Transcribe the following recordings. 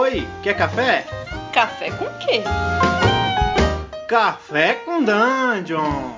Oi, quer café? Café com quê? Café com Dungeon!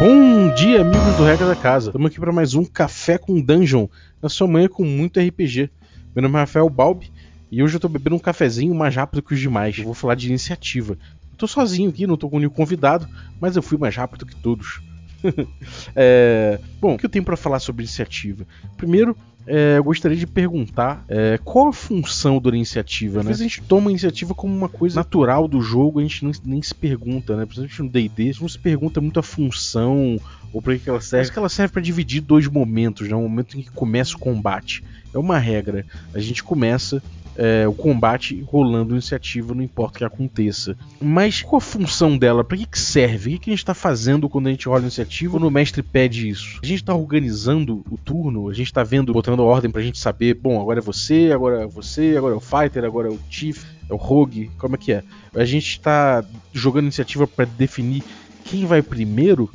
Bom dia, amigos do Regra da Casa. Estamos aqui para mais um Café com Dungeon, na sua manhã com muito RPG. Meu nome é Rafael Balbi e hoje eu estou bebendo um cafezinho mais rápido que os demais. Eu vou falar de iniciativa. Estou sozinho aqui, não estou com nenhum convidado, mas eu fui mais rápido que todos. é... Bom, o que eu tenho para falar sobre iniciativa? Primeiro, é, eu gostaria de perguntar é, qual a função da iniciativa, Às né? Às vezes a gente toma a iniciativa como uma coisa natural do jogo, a gente nem, nem se pergunta, né? Principalmente no D&D, a gente não se pergunta muito a função ou para que ela serve. Acho que ela serve para dividir dois momentos, né? Um momento em que começa o combate. É uma regra. A gente começa é, o combate rolando iniciativa, não importa o que aconteça. Mas qual a função dela? Para que, que serve? O que, a gente está fazendo quando a gente rola iniciativa? Quando o mestre pede isso? A gente está organizando o turno? A gente está vendo, botando a ordem para a gente saber, bom, agora é você, agora é você, agora é o fighter, agora é o chief, é o rogue, como é que é? A gente está jogando iniciativa para definir quem vai primeiro?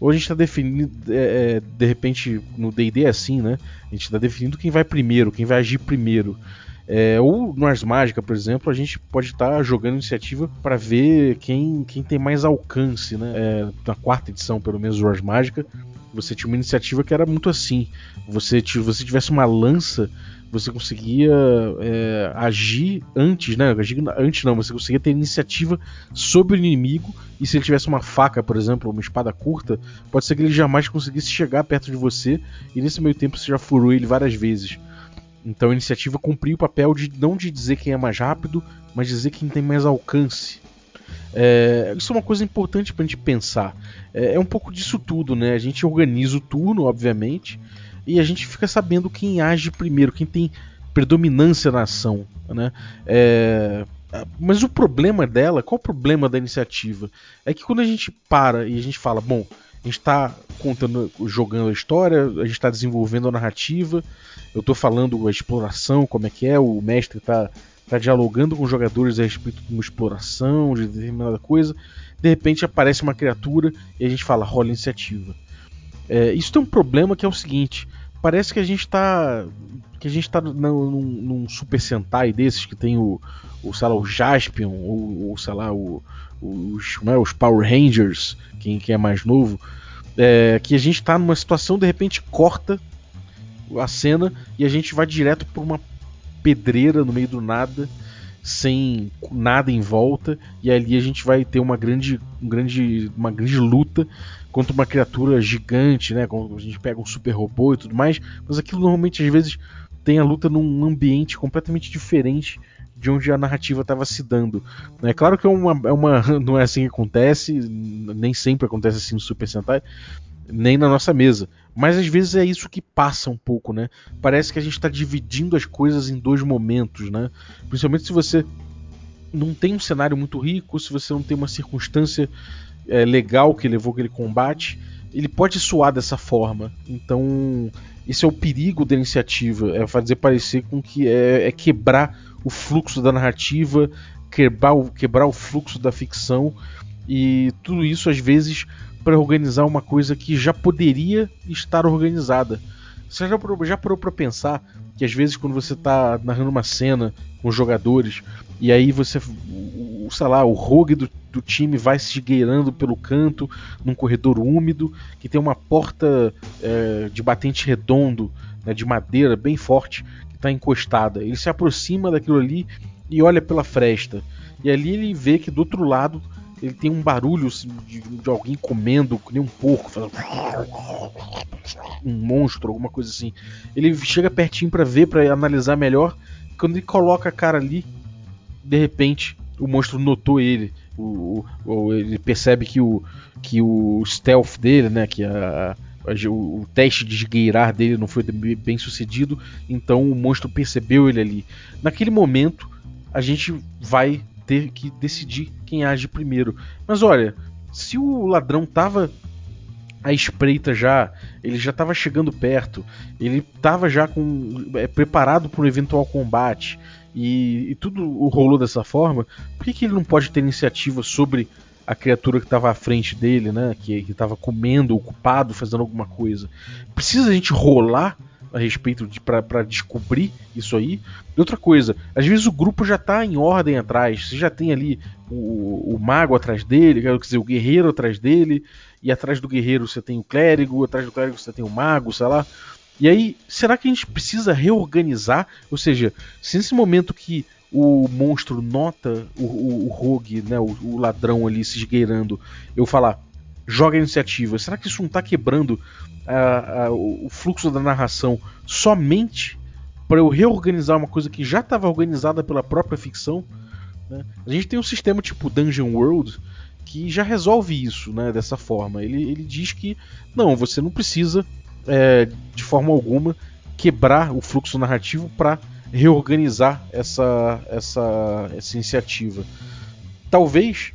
Ou a gente está definindo, é, é, de repente, no DD é assim, né? A gente está definindo quem vai primeiro, quem vai agir primeiro. É, ou no Ars Mágica, por exemplo, a gente pode estar tá jogando iniciativa para ver quem, quem tem mais alcance, né? É, na quarta edição, pelo menos, do Ars Mágica, você tinha uma iniciativa que era muito assim. Você, você tivesse uma lança, você conseguia é, agir antes, né? Agir antes não, você conseguia ter iniciativa sobre o inimigo. E se ele tivesse uma faca, por exemplo, uma espada curta, pode ser que ele jamais conseguisse chegar perto de você. E nesse meio tempo você já furou ele várias vezes. Então a iniciativa cumpriu o papel de não de dizer quem é mais rápido, mas dizer quem tem mais alcance. É, isso é uma coisa importante para a gente pensar. É, é, um pouco disso tudo, né? A gente organiza o turno, obviamente, e a gente fica sabendo quem age primeiro, quem tem predominância na ação, né? É, mas o problema dela, qual o problema da iniciativa? É que quando a gente para e a gente fala, bom, a gente está contando, jogando a história, a gente está desenvolvendo a narrativa, eu estou falando a exploração, como é que é, o mestre está tá dialogando com os jogadores a respeito de uma exploração, de determinada coisa, de repente aparece uma criatura e a gente fala, rola iniciativa. É, isso tem um problema que é o seguinte, parece que a gente está que a gente está num, num, Super Sentai desses que tem o, o sei lá, o Jaspion ou, ou sei lá, o, os, é, os Power Rangers, quem, quem é mais novo, é, que a gente está numa situação, de repente corta a cena e a gente vai direto por uma pedreira no meio do nada, sem nada em volta, e ali a gente vai ter uma grande, um grande, uma grande luta contra uma criatura gigante, né? A gente pega um super robô e tudo mais, mas aquilo normalmente às vezes tem a luta num ambiente completamente diferente de onde a narrativa estava se dando. É claro que é uma, é uma, não é assim que acontece, nem sempre acontece assim no Super Sentai, nem na nossa mesa. Mas às vezes é isso que passa um pouco, né? Parece que a gente está dividindo as coisas em dois momentos, né? Principalmente se você não tem um cenário muito rico, se você não tem uma circunstância é, legal que levou aquele combate, ele pode soar dessa forma. Então, esse é o perigo da iniciativa, é fazer parecer com que é, é quebrar o fluxo da narrativa, quebrar o, quebrar o fluxo da ficção e tudo isso às vezes para organizar uma coisa que já poderia estar organizada. Você já parou, já parou pensar que às vezes quando você está narrando uma cena com os jogadores e aí você, sei lá, o rogue do, do time vai se esgueirando pelo canto num corredor úmido que tem uma porta é, de batente redondo, né, de madeira bem forte está encostada. Ele se aproxima daquilo ali e olha pela fresta. E ali ele vê que do outro lado ele tem um barulho assim, de, de alguém comendo, que nem um porco, fazendo um monstro, alguma coisa assim. Ele chega pertinho para ver, para analisar melhor. Quando ele coloca a cara ali, de repente o monstro notou ele. O, o, ele percebe que o, que o stealth dele, né, que a, o, teste de esgueirar dele não foi bem sucedido, então o monstro percebeu ele ali. Naquele momento, a gente vai ter que decidir quem age primeiro. Mas olha, se o ladrão tava à espreita já, ele já estava chegando perto, ele estava já com, é, preparado para um eventual combate e, e, tudo rolou dessa forma, por que, que ele não pode ter iniciativa sobre a criatura que estava à frente dele, né? Que estava comendo, ocupado, fazendo alguma coisa. Precisa a gente rolar a respeito de para descobrir isso aí. E outra coisa, às vezes o grupo já tá em ordem atrás, você já tem ali o, o mago atrás dele, quer dizer, o guerreiro atrás dele, e atrás do guerreiro você tem o clérigo, atrás do clérigo você tem o mago, sei lá. E aí, será que a gente precisa reorganizar? Ou seja, se nesse momento que o monstro nota o, o, o rogue, né, o, o, ladrão ali se esgueirando, eu falar, joga a iniciativa, será que isso não está quebrando a, a, o fluxo da narração somente para eu reorganizar uma coisa que já estava organizada pela própria ficção? Né? A gente tem um sistema tipo Dungeon World que já resolve isso né, dessa forma. Ele, ele diz que não, você não precisa é, de forma alguma quebrar o fluxo narrativo para reorganizar essa, essa, essa iniciativa. Talvez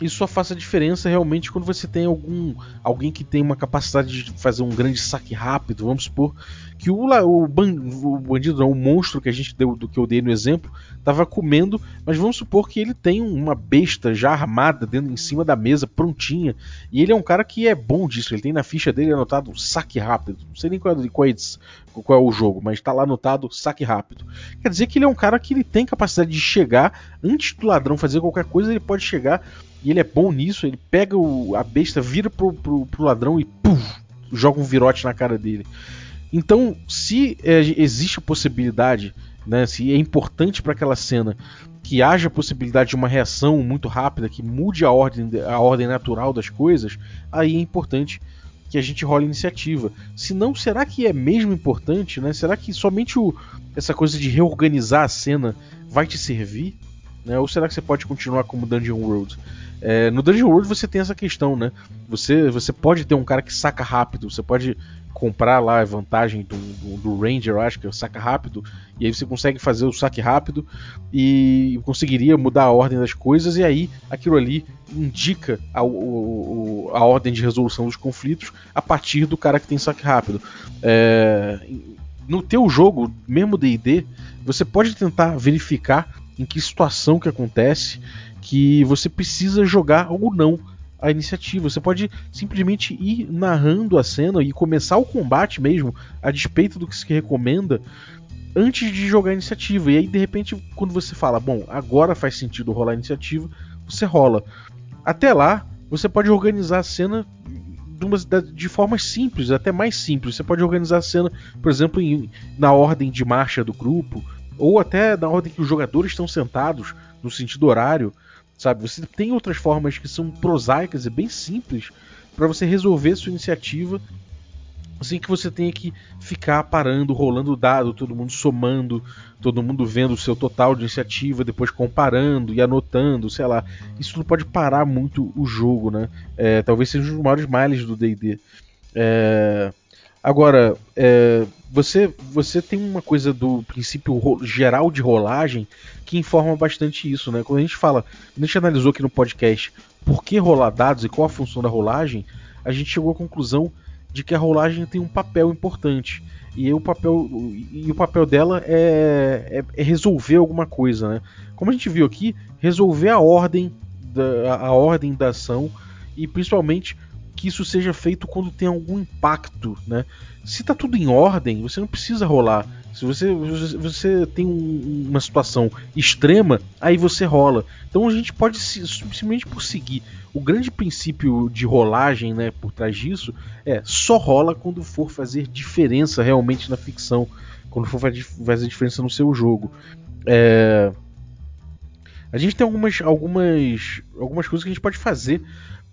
isso só faça diferença realmente quando você tem algum alguém que tem uma capacidade de fazer um grande saque rápido. Vamos supor que o, o, ban, o bandido, não, o monstro que a gente deu, do que eu dei no exemplo, estava comendo, mas vamos supor que ele tem uma besta já armada dentro em cima da mesa, prontinha, e ele é um cara que é bom disso. Ele tem na ficha dele anotado saque rápido. Não sei nem qual é, qual é, qual é o jogo, mas está lá anotado saque rápido. Quer dizer que ele é um cara que ele tem capacidade de chegar antes do ladrão fazer qualquer coisa, ele pode chegar e ele é bom nisso, ele pega o, a besta, vira pro, pro, pro ladrão e puf, joga um virote na cara dele. Então, se é, existe a possibilidade, né, se é importante para aquela cena que haja a possibilidade de uma reação muito rápida, que mude a ordem, a ordem natural das coisas, aí é importante que a gente role iniciativa. Se não, será que é mesmo importante? Né? Será que somente o, essa coisa de reorganizar a cena vai te servir? Né? Ou será que você pode continuar como Dungeon World? É, no Dungeon World você tem essa questão, né? Você, você pode ter um cara que saca rápido, você pode comprar lá a vantagem do, do, do, Ranger, acho que é o saca rápido, e aí você consegue fazer o saque rápido e conseguiria mudar a ordem das coisas, e aí aquilo ali indica a, o, a ordem de resolução dos conflitos a partir do cara que tem saque rápido. É, no teu jogo, mesmo D&D, você pode tentar verificar em que situação que acontece que você precisa jogar ou não a iniciativa. Você pode simplesmente ir narrando a cena e começar o combate mesmo, a despeito do que se recomenda, antes de jogar a iniciativa. E aí, de repente, quando você fala, bom, agora faz sentido rolar a iniciativa, você rola. Até lá, você pode organizar a cena de formas simples, até mais simples. Você pode organizar a cena, por exemplo, em, na ordem de marcha do grupo, ou até na ordem que os jogadores estão sentados, no sentido horário. Sabe? Você tem outras formas que são prosaicas e bem simples para você resolver sua iniciativa sem que você tenha que ficar parando, rolando dado, todo mundo somando, todo mundo vendo o seu total de iniciativa, depois comparando e anotando, sei lá. Isso não pode parar muito o jogo, né? É, talvez seja um dos maiores males do D&D. É... Agora, é, você, você tem uma coisa do princípio geral de rolagem que informa bastante isso, né? Quando a gente fala, a gente analisou aqui no podcast por que rolar dados e qual a função da rolagem, a gente chegou à conclusão de que a rolagem tem um papel importante. E o papel, e o papel dela é, é, é resolver alguma coisa, né? Como a gente viu aqui, resolver a ordem da, a ordem da ação e principalmente que isso seja feito quando tem algum impacto, né? Se tá tudo em ordem, você não precisa rolar. Se você, você tem um, uma situação extrema, aí você rola. Então a gente pode simplesmente por seguir o grande princípio de rolagem, né, por trás disso, é só rola quando for fazer diferença realmente na ficção, quando for fazer diferença no seu jogo. É... A gente tem algumas, algumas, algumas coisas que a gente pode fazer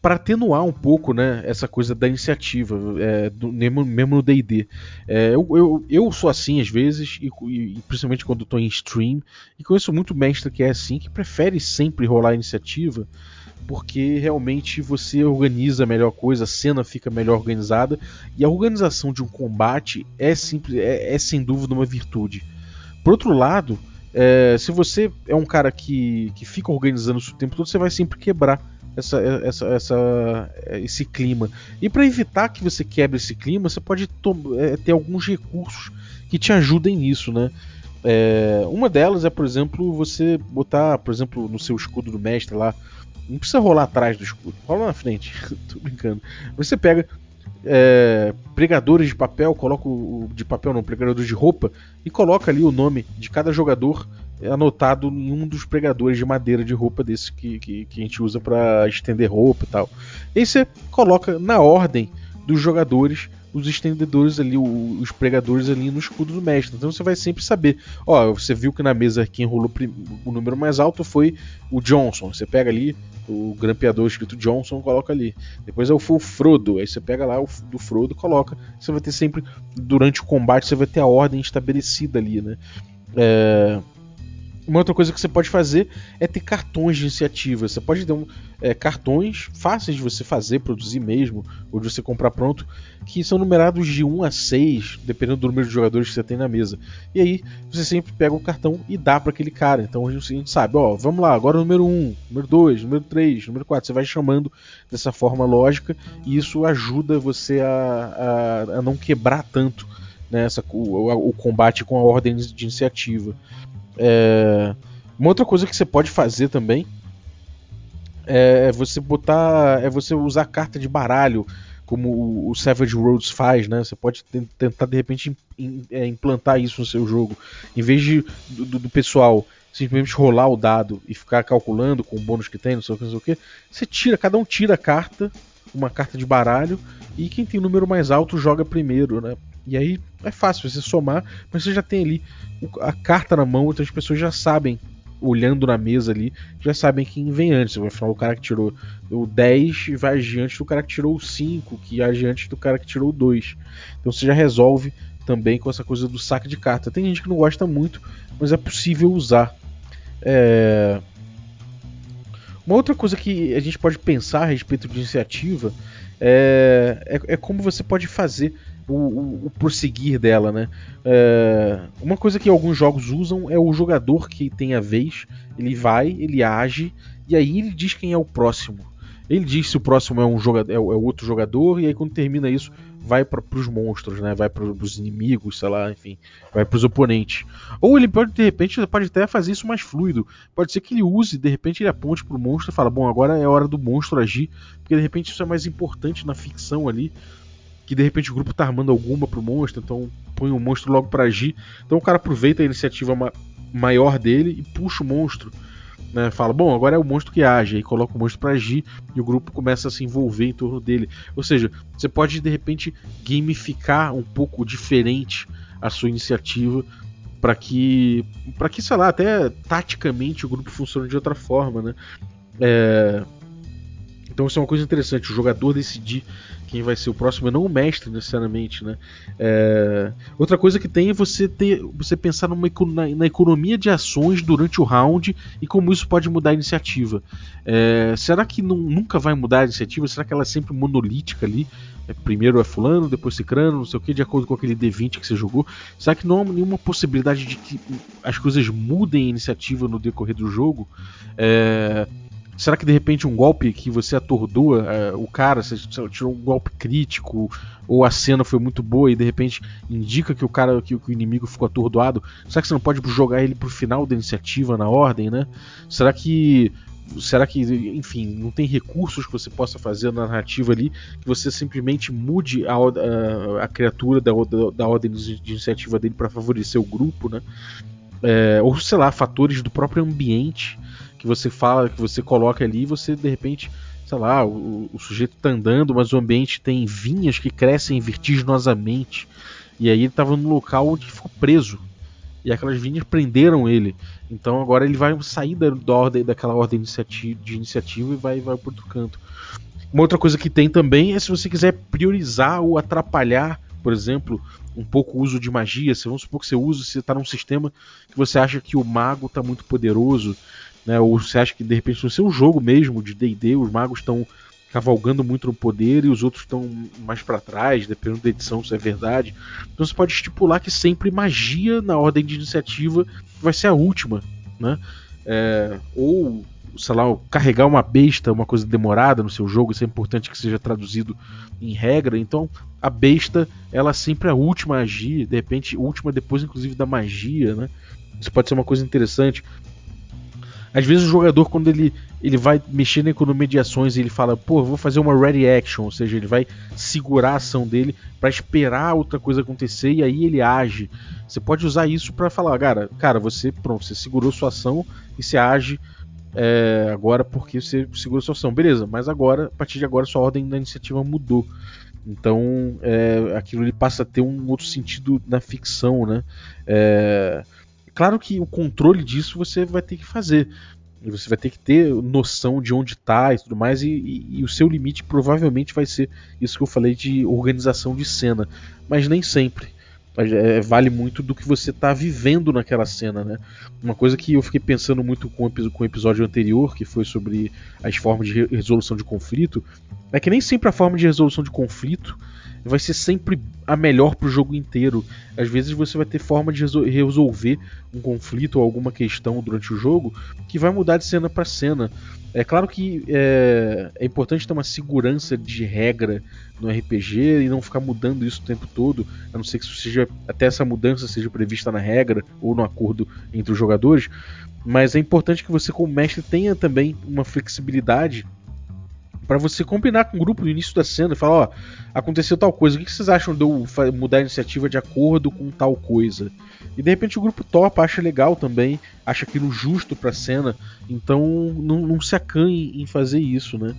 para atenuar um pouco né, essa coisa da iniciativa, é, do, mesmo, no DD. É, eu, eu, eu, sou assim às vezes, e, e principalmente quando estou em stream, e conheço muito mestre que é assim, que prefere sempre rolar a iniciativa, porque realmente você organiza a melhor coisa, a cena fica melhor organizada, e a organização de um combate é, simples, é, é sem dúvida uma virtude. Por outro lado, é, se você é um cara que, que fica organizando isso o tempo todo, você vai sempre quebrar essa, essa, essa, esse clima. E para evitar que você quebre esse clima, você pode é, ter alguns recursos que te ajudem nisso, né? É, uma delas é, por exemplo, você botar, por exemplo, no seu escudo do mestre lá, não precisa rolar atrás do escudo, rola na frente, tô brincando. Você pega é, pregadores de papel, coloca o, de papel não, pregadores de roupa e coloca ali o nome de cada jogador anotado em um dos pregadores de madeira de roupa desse que, que, que a gente usa para estender roupa e tal. E aí você coloca na ordem dos jogadores os estendedores ali, os pregadores ali no escudo do mestre. Então você vai sempre saber. Ó, você viu que na mesa quem rolou o número mais alto foi o Johnson. Você pega ali o grampeador escrito Johnson, coloca ali. Depois é o, Frodo, aí você pega lá o do Frodo, coloca. Você vai ter sempre durante o combate você vai ter a ordem estabelecida ali, né? É, uma outra coisa que você pode fazer é ter cartões de iniciativa. Você pode ter um, é, cartões fáceis de você fazer, produzir mesmo, ou de você comprar pronto, que são numerados de 1 a 6, dependendo do número de jogadores que você tem na mesa. E aí você sempre pega o cartão e dá para aquele cara. Então a gente sabe, ó, vamos lá, agora o número 1, número 2, número 3, número 4. Você vai chamando dessa forma lógica e isso ajuda você a, a, a não quebrar tanto né, o, o combate com a ordem de iniciativa. É... Uma outra coisa que você pode fazer também é você botar. é você usar carta de baralho, como o Savage Roads faz, né? Você pode tentar de repente é, implantar isso no seu jogo. Em vez de do, do pessoal simplesmente rolar o dado e ficar calculando com o bônus que tem, não sei o que, não sei o que, você tira, cada um tira a carta, uma carta de baralho, e quem tem o número mais alto joga primeiro, né? E aí é fácil você somar, mas você já tem ali a carta na mão, então as pessoas já sabem, olhando na mesa ali, já sabem quem vem antes. Afinal, o cara que tirou o 10 vai adiante do cara que tirou o 5, que age antes do cara que tirou o 2. Então você já resolve também com essa coisa do saque de carta. Tem gente que não gosta muito, mas é possível usar. É... Uma outra coisa que a gente pode pensar a respeito de iniciativa é, é, é como você pode fazer o, o, prosseguir dela, né? É, uma coisa que alguns jogos usam é o jogador que tem a vez, ele vai, ele age e aí ele diz quem é o próximo. Ele diz se o próximo é um jogador, é, é outro jogador e aí quando termina isso vai para os monstros, né? Vai para os inimigos, sei lá, enfim, vai para os oponentes. Ou ele pode de repente pode até fazer isso mais fluido. Pode ser que ele use, de repente ele aponte para o monstro e fala, bom, agora é hora do monstro agir, porque de repente isso é mais importante na ficção ali que de repente o grupo tá armando alguma pro monstro, então põe o monstro logo para agir. Então o cara aproveita a iniciativa ma maior dele e puxa o monstro. Né, fala, bom, agora é o monstro que age, aí coloca o monstro para agir e o grupo começa a se envolver em torno dele. Ou seja, você pode de repente gamificar um pouco diferente a sua iniciativa para que, para que, sei lá, até taticamente o grupo funcione de outra forma, né? É... Então isso é uma coisa interessante, o jogador decidir quem vai ser o próximo, não o mestre necessariamente, né? É... Outra coisa que tem é você ter, você pensar numa, na, na, economia de ações durante o round e como isso pode mudar a iniciativa. É... Será que não, nunca vai mudar a iniciativa? Será que ela é sempre monolítica ali? É, primeiro é fulano, depois cicrano, não sei o que, de acordo com aquele D20 que você jogou. Será que não há nenhuma possibilidade de que as coisas mudem a iniciativa no decorrer do jogo? É... Será que de repente um golpe que você atordoa uh, o cara, você tirou um golpe crítico, ou a cena foi muito boa e de repente indica que o cara, que, que, o inimigo ficou atordoado? Será que você não pode jogar ele pro final da iniciativa na ordem, né? Será que será que, enfim, não tem recursos que você possa fazer na narrativa ali que você simplesmente mude a, a, a criatura da, da, da, ordem de iniciativa dele para favorecer o grupo, né? É, ou sei lá, fatores do próprio ambiente que você fala, que você coloca ali e você de repente, sei lá, o, o sujeito tá andando, mas o ambiente tem vinhas que crescem vertiginosamente. E aí ele estava no local onde ficou preso. E aquelas vinhas prenderam ele. Então agora ele vai sair da, da ordem, daquela ordem de iniciativa e vai, vai para outro canto. Uma outra coisa que tem também é se você quiser priorizar ou atrapalhar, por exemplo, um pouco o uso de magia. Se vamos supor que você usa, você está num sistema que você acha que o mago está muito poderoso né? Ou você acha que de repente no seu jogo mesmo de D&D os magos estão cavalgando muito no poder e os outros estão mais para trás, dependendo da edição se é verdade. Então você pode estipular que sempre magia na ordem de iniciativa vai ser a última, né? É, ou sei lá, carregar uma besta, uma coisa demorada no seu jogo, isso é importante que seja traduzido em regra. Então, a besta, ela sempre é a última a agir, de repente, última depois inclusive da magia, né? Isso pode ser uma coisa interessante. Às vezes o jogador, quando ele, ele vai mexer na economia de ações, ele fala, pô, vou fazer uma ready action, ou seja, ele vai segurar a ação dele para esperar outra coisa acontecer e aí ele age. Você pode usar isso para falar, cara, cara, você pronto, você segurou sua ação e você age é, agora porque você segurou sua ação. Beleza, mas agora, a partir de agora, sua ordem da iniciativa mudou. Então, é, aquilo ele passa a ter um outro sentido na ficção, né? É, claro que o controle disso você vai ter que fazer. Você vai ter que ter noção de onde está e tudo mais, e, e, e, o seu limite provavelmente vai ser isso que eu falei de organização de cena. Mas nem sempre. É, vale muito do que você está vivendo naquela cena, né? Uma coisa que eu fiquei pensando muito com, com o episódio anterior, que foi sobre as formas de resolução de conflito, é que nem sempre a forma de resolução de conflito vai ser sempre a melhor para o jogo inteiro. Às vezes você vai ter forma de resolver um conflito ou alguma questão durante o jogo que vai mudar de cena para cena. É claro que é, é, importante ter uma segurança de regra no RPG e não ficar mudando isso o tempo todo, a não ser que seja, até essa mudança seja prevista na regra ou no acordo entre os jogadores. Mas é importante que você, como mestre, tenha também uma flexibilidade para você combinar com o grupo no início da cena e falar, ó, aconteceu tal coisa, o que vocês acham de eu mudar a iniciativa de acordo com tal coisa? E de repente o grupo topa, acha legal também, acha aquilo justo pra cena, então não, não se acanhe em fazer isso, né?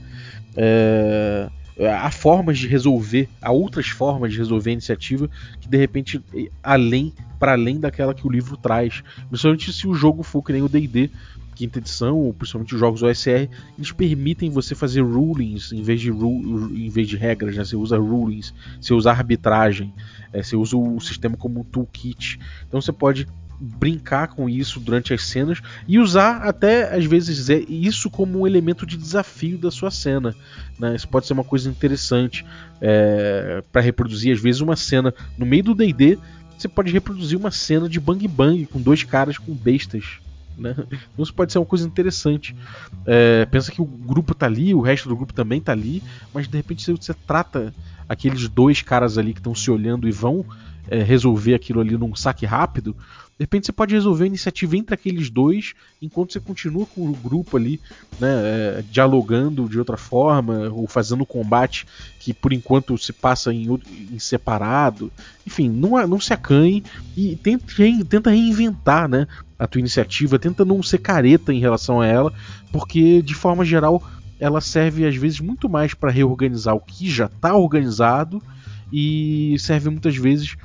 É... Há formas de resolver, há outras formas de resolver a iniciativa que de repente além para além daquela que o livro traz. Principalmente se o jogo for que nem o D&D, quinta edição, ou principalmente os jogos OSR, eles permitem você fazer rulings em vez de, em vez de regras, né? Você usa rulings, você usa arbitragem, é, você usa o sistema como um toolkit. Então você pode brincar com isso durante as cenas e usar até às vezes é, isso como um elemento de desafio da sua cena. Né? Isso pode ser uma coisa interessante é, para reproduzir às vezes uma cena no meio do D&D. Você pode reproduzir uma cena de bang bang com dois caras com bestas né? Então isso pode ser uma coisa interessante. É, pensa que o grupo tá ali, o resto do grupo também tá ali, mas de repente você, você trata aqueles dois caras ali que estão se olhando e vão é, resolver aquilo ali num saque rápido, de repente você pode resolver a iniciativa entre aqueles dois, enquanto você continua com o grupo ali, né, é, dialogando de outra forma, ou fazendo combate que por enquanto se passa em, em separado. Enfim, não, não se acanhe e tenta, tenta reinventar né, a tua iniciativa, tenta não ser careta em relação a ela, porque de forma geral ela serve às vezes muito mais para reorganizar o que já está organizado e serve muitas vezes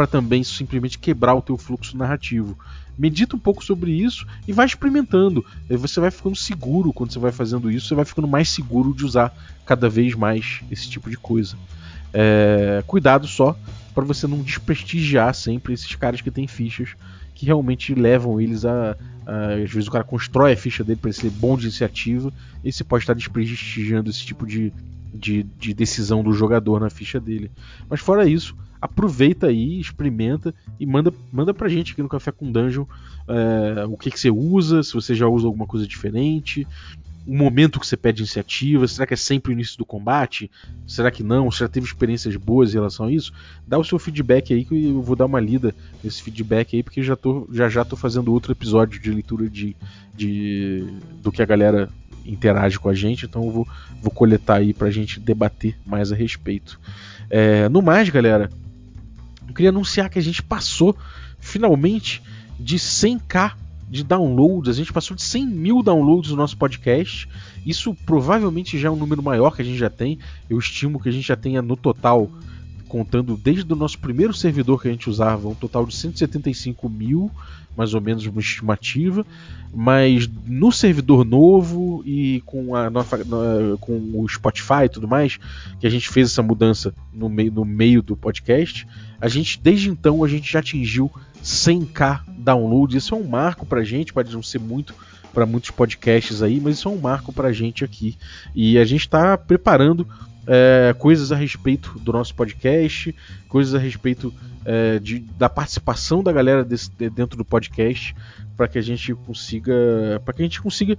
para também simplesmente quebrar o teu fluxo narrativo. Medita um pouco sobre isso e vai experimentando. Você vai ficando seguro quando você vai fazendo isso, você vai ficando mais seguro de usar cada vez mais esse tipo de coisa. É, cuidado só para você não desprestigiar sempre esses caras que têm fichas que realmente levam eles a, a, às vezes o cara constrói a ficha dele para ser bom de iniciativa e você pode estar desprestigiando esse tipo de, de, de, decisão do jogador na ficha dele. Mas fora isso, aproveita aí, experimenta e manda, manda pra gente aqui no Café com Dungeon é, o que, que você usa, se você já usa alguma coisa diferente, o momento que você pede iniciativa, será que é sempre o início do combate? Será que não? Você já teve experiências boas em relação a isso? Dá o seu feedback aí que eu vou dar uma lida nesse feedback aí, porque já, tô, já já tô fazendo outro episódio de leitura de, de do que a galera interage com a gente, então eu vou, vou coletar aí pra gente debater mais a respeito. É, no mais, galera, eu queria anunciar que a gente passou finalmente de 100k de downloads, a gente passou de 100 mil downloads no nosso podcast. Isso provavelmente já é um número maior que a gente já tem. Eu estimo que a gente já tenha no total, contando desde o nosso primeiro servidor que a gente usava, um total de 175 mil, mais ou menos uma estimativa. Mas no servidor novo e com, a, com o Spotify e tudo mais, que a gente fez essa mudança no meio, no meio do podcast, a gente desde então a gente já atingiu 100k downloads. Isso é um marco pra gente, pode não ser muito para muitos podcasts aí, mas isso é um marco pra gente aqui. E a gente está preparando é, coisas a respeito do nosso podcast, coisas a respeito é, de, da participação da galera desse, dentro do podcast, para que a gente consiga, para que a gente consiga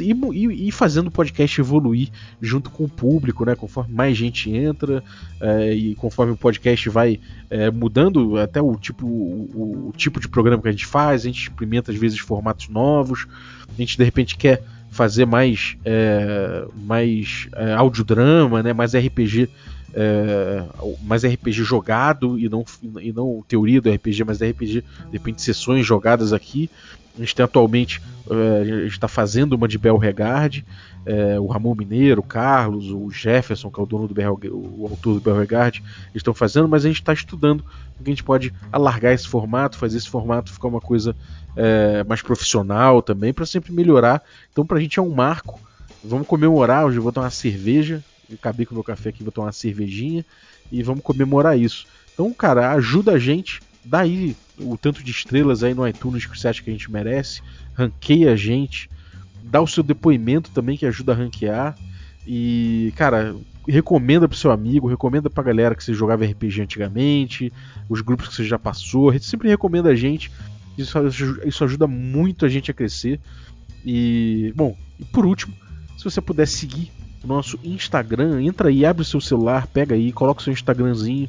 ir, ir fazendo o podcast evoluir junto com o público, né? Conforme mais gente entra é, e conforme o podcast vai é, mudando até o tipo, o, o tipo de programa que a gente faz, a gente experimenta às vezes formatos novos, a gente de repente quer fazer mais, é, mais é, audiodrama, né, mais RPG, é, mais RPG jogado e não, e não teoria do RPG, mas RPG, de repente, sessões jogadas aqui. A gente tem atualmente, é, a gente está fazendo uma de Belregard, é, o Ramon Mineiro, o Carlos, o Jefferson, que é o dono do Bel, o autor do Belregard, estão fazendo, mas a gente está estudando que a gente pode alargar esse formato, fazer esse formato ficar uma coisa é, mais profissional também, para sempre melhorar. Então, para a gente é um marco. Vamos comemorar. Hoje eu vou tomar uma cerveja. Acabei com o meu café aqui, vou tomar uma cervejinha e vamos comemorar isso. Então, cara, ajuda a gente, dá aí o tanto de estrelas aí no iTunes que você acha que a gente merece, ranqueia a gente, dá o seu depoimento também que ajuda a ranquear. E, cara, recomenda pro seu amigo, recomenda pra galera que você jogava RPG antigamente, os grupos que você já passou, sempre recomenda a gente. Isso, isso ajuda muito a gente a crescer. E, bom, e por último, se você puder seguir nosso Instagram, entra aí, abre seu celular, pega aí, coloca o seu Instagramzinho,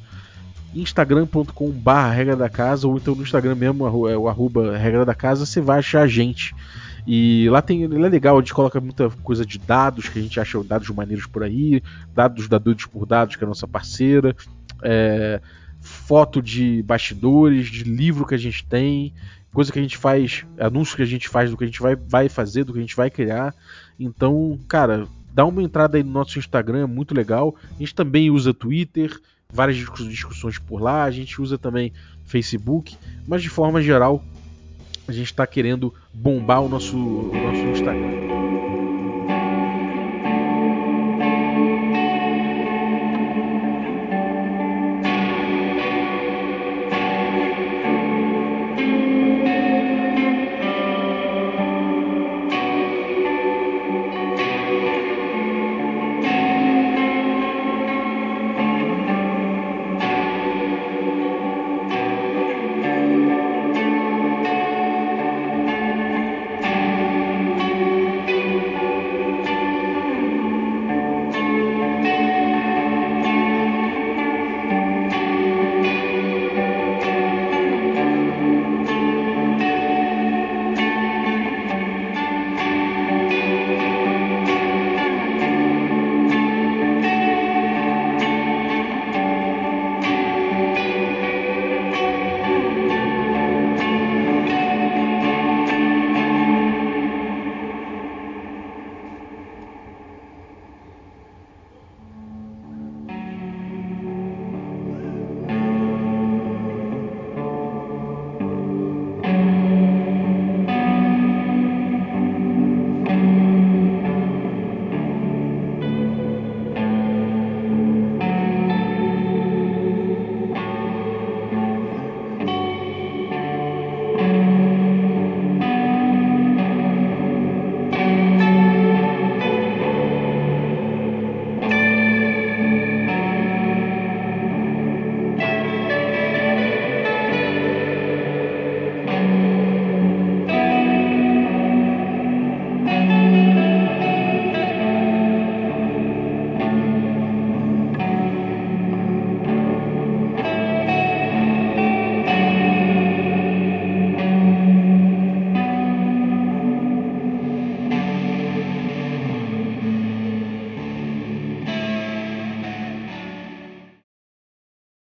instagram.com.br regra da casa, ou então no Instagram mesmo, o arroba regra da casa, você vai achar a gente. E lá tem, ele é legal, a gente coloca muita coisa de dados, que a gente acha dados maneiros por aí, dados da Dudes por Dados, que é a nossa parceira, é, foto de bastidores, de livro que a gente tem, coisa que a gente faz, anúncios que a gente faz do que a gente vai, vai fazer, do que a gente vai criar. Então, cara, dá uma entrada aí no nosso Instagram, é muito legal. A gente também usa Twitter, várias discussões por lá, a gente usa também Facebook, mas de forma geral, a gente está querendo bombar o nosso, o nosso Instagram.